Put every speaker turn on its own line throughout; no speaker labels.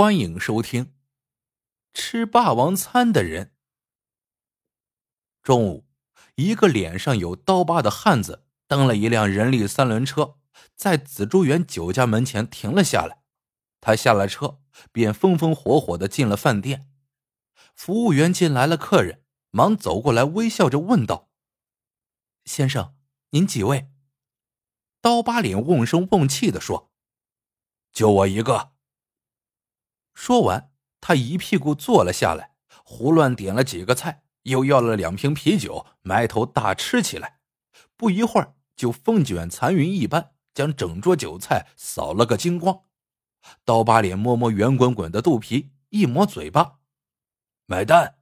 欢迎收听。吃霸王餐的人。中午，一个脸上有刀疤的汉子蹬了一辆人力三轮车，在紫竹园酒家门前停了下来。他下了车，便风风火火的进了饭店。服务员见来了客人，忙走过来，微笑着问道：“先生，您几位？”刀疤脸瓮声瓮气的说：“
就我一个。”
说完，他一屁股坐了下来，胡乱点了几个菜，又要了两瓶啤酒，埋头大吃起来。不一会儿，就风卷残云一般，将整桌酒菜扫了个精光。刀疤脸摸摸圆滚滚的肚皮，一抹嘴巴，
买单。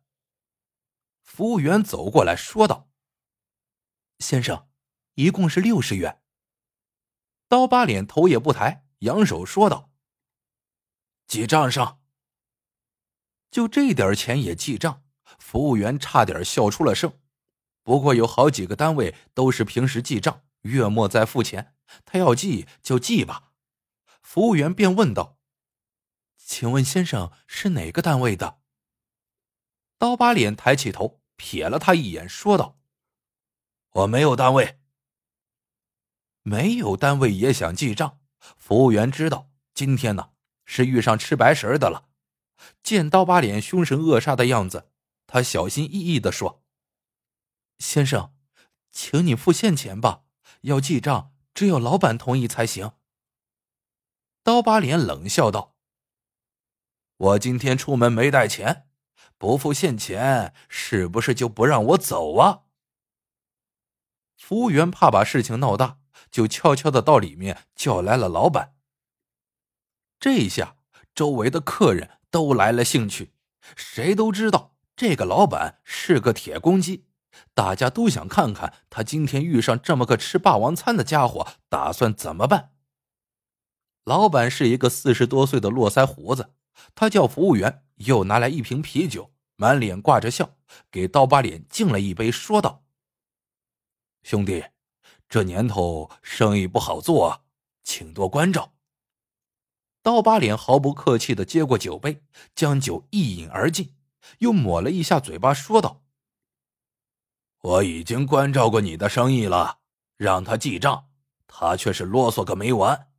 服务员走过来说道：“先生，一共是六十元。”刀疤脸头也不抬，扬手说道。
记账上，
就这点钱也记账，服务员差点笑出了声。不过有好几个单位都是平时记账，月末再付钱，他要记就记吧。服务员便问道：“请问先生是哪个单位的？”刀疤脸抬起头，瞥了他一眼，说道：“
我没有单位，
没有单位也想记账。”服务员知道今天呢。是遇上吃白食的了。见刀疤脸凶神恶煞的样子，他小心翼翼的说：“先生，请你付现钱吧。要记账，只有老板同意才行。”刀疤脸冷笑道：“我今天出门没带钱，不付现钱，是不是就不让我走啊？”服务员怕把事情闹大，就悄悄的到里面叫来了老板。这下，周围的客人都来了兴趣，谁都知道这个老板是个铁公鸡，大家都想看看他今天遇上这么个吃霸王餐的家伙，打算怎么办。老板是一个四十多岁的络腮胡子，他叫服务员，又拿来一瓶啤酒，满脸挂着笑，给刀疤脸敬了一杯，说道：“兄弟，这年头生意不好做啊，请多关照。”刀疤脸毫不客气的接过酒杯，将酒一饮而尽，又抹了一下嘴巴，说道：“我已经关照过你的生意了，让他记账，他却是啰嗦个没完。”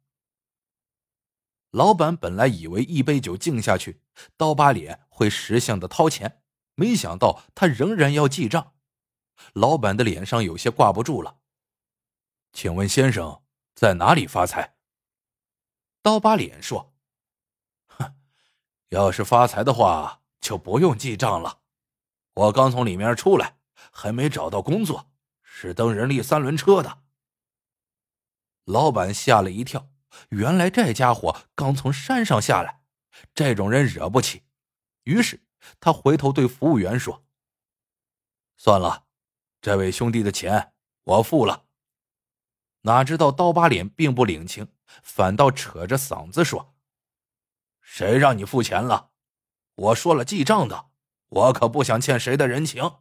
老板本来以为一杯酒敬下去，刀疤脸会识相的掏钱，没想到他仍然要记账。老板的脸上有些挂不住了，请问先生在哪里发财？刀疤脸说：“哼，要是发财的话，就不用记账了。我刚从里面出来，还没找到工作，是蹬人力三轮车的。”老板吓了一跳，原来这家伙刚从山上下来，这种人惹不起。于是他回头对服务员说：“算了，这位兄弟的钱我付了。”哪知道刀疤脸并不领情。反倒扯着嗓子说：“谁让你付钱了？我说了记账的，我可不想欠谁的人情。”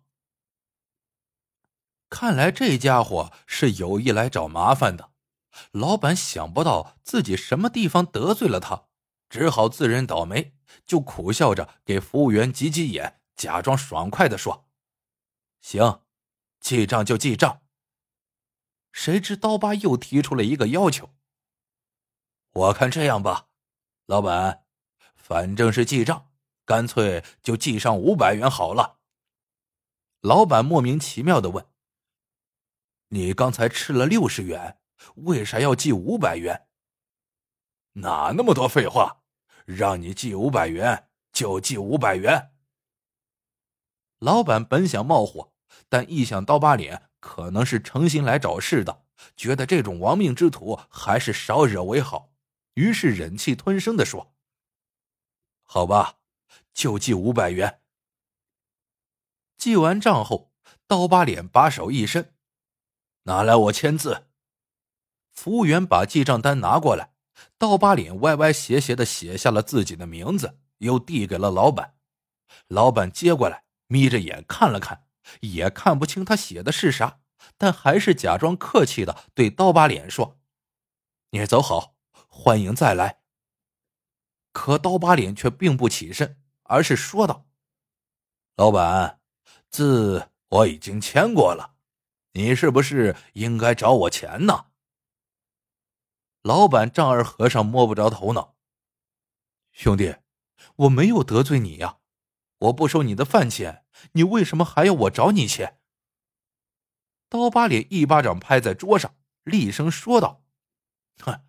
看来这家伙是有意来找麻烦的。老板想不到自己什么地方得罪了他，只好自认倒霉，就苦笑着给服务员挤挤眼，假装爽快的说：“行，记账就记账。”谁知刀疤又提出了一个要求。我看这样吧，老板，反正是记账，干脆就记上五百元好了。老板莫名其妙的问：“你刚才吃了六十元，为啥要记五百元？”哪那么多废话，让你记五百元就记五百元。老板本想冒火，但一想刀疤脸可能是诚心来找事的，觉得这种亡命之徒还是少惹为好。于是忍气吞声的说：“好吧，就记五百元。”记完账后，刀疤脸把手一伸：“拿来，我签字。”服务员把记账单拿过来，刀疤脸歪歪斜斜的写下了自己的名字，又递给了老板。老板接过来，眯着眼看了看，也看不清他写的是啥，但还是假装客气的对刀疤脸说：“你走好。”欢迎再来。可刀疤脸却并不起身，而是说道：“
老板，字我已经签过了，你是不是应该找我钱呢？”
老板丈二和尚摸不着头脑：“兄弟，我没有得罪你呀，我不收你的饭钱，你为什么还要我找你钱？”刀疤脸一巴掌拍在桌上，厉声说道：“
哼，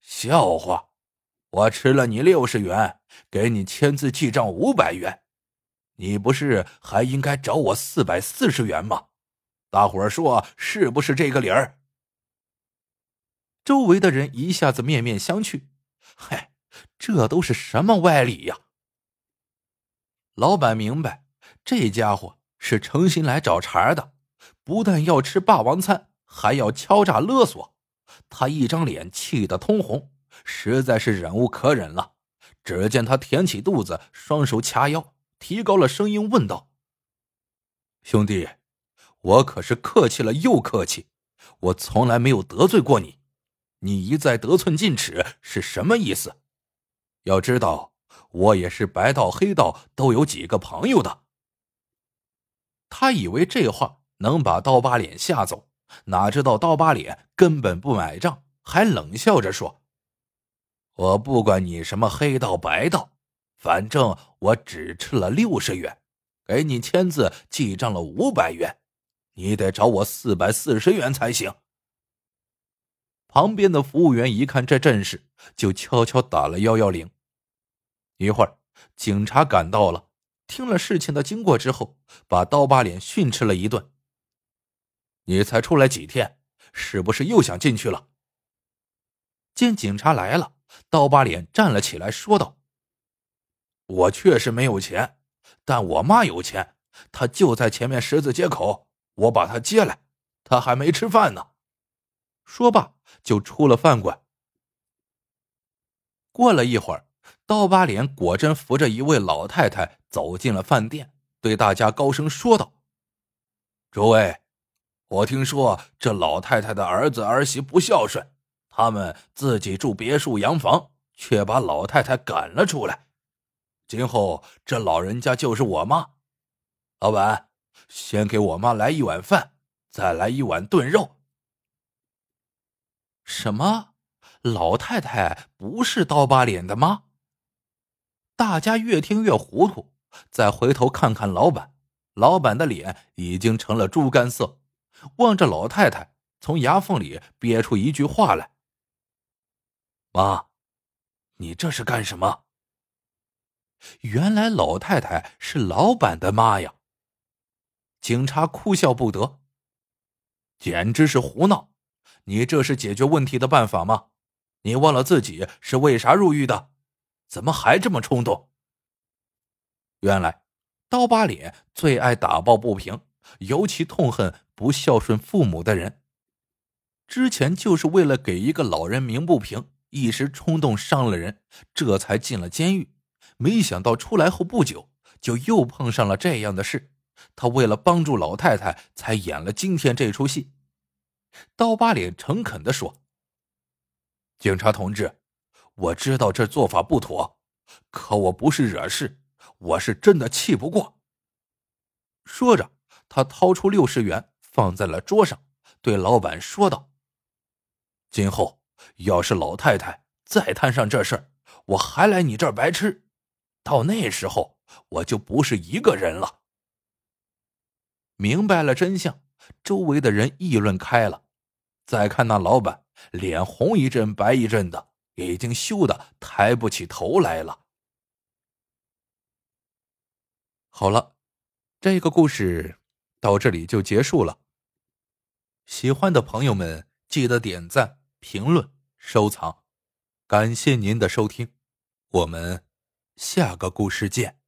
笑话！我吃了你六十元，给你签字记账五百元，你不是还应该找我四百四十元吗？大伙儿说是不是这个理儿？”
周围的人一下子面面相觑，嗨，这都是什么歪理呀？老板明白，这家伙是诚心来找茬的。不但要吃霸王餐，还要敲诈勒索，他一张脸气得通红，实在是忍无可忍了。只见他填起肚子，双手掐腰，提高了声音问道：“兄弟，我可是客气了又客气，我从来没有得罪过你，你一再得寸进尺是什么意思？要知道，我也是白道黑道都有几个朋友的。”他以为这话。能把刀疤脸吓走，哪知道刀疤脸根本不买账，还冷笑着说：“
我不管你什么黑道白道，反正我只吃了六十元，给你签字记账了五百元，你得找我四百四十元才行。”
旁边的服务员一看这阵势，就悄悄打了幺幺零。一会儿，警察赶到了，听了事情的经过之后，把刀疤脸训斥了一顿。你才出来几天，是不是又想进去了？见警察来了，刀疤脸站了起来，说道：“
我确实没有钱，但我妈有钱，她就在前面十字街口，我把她接来，她还没吃饭呢。”
说罢就出了饭馆。过了一会儿，刀疤脸果真扶着一位老太太走进了饭店，对大家高声说道：“
诸位。”我听说这老太太的儿子儿媳不孝顺，他们自己住别墅洋房，却把老太太赶了出来。今后这老人家就是我妈。老板，先给我妈来一碗饭，再来一碗炖肉。
什么？老太太不是刀疤脸的妈？大家越听越糊涂，再回头看看老板，老板的脸已经成了猪肝色。望着老太太，从牙缝里憋出一句话来：“
妈，你这是干什么？”
原来老太太是老板的妈呀！警察哭笑不得，简直是胡闹！你这是解决问题的办法吗？你忘了自己是为啥入狱的？怎么还这么冲动？原来刀疤脸最爱打抱不平。尤其痛恨不孝顺父母的人。之前就是为了给一个老人鸣不平，一时冲动伤了人，这才进了监狱。没想到出来后不久，就又碰上了这样的事。他为了帮助老太太，才演了今天这出戏。刀疤脸诚恳的说：“警察同志，我知道这做法不妥，可我不是惹事，我是真的气不过。”说着。他掏出六十元放在了桌上，对老板说道：“今后要是老太太再摊上这事，我还来你这儿白吃。到那时候，我就不是一个人了。”明白了真相，周围的人议论开了。再看那老板，脸红一阵白一阵的，已经羞的抬不起头来了。好了，这个故事。到这里就结束了。喜欢的朋友们记得点赞、评论、收藏，感谢您的收听，我们下个故事见。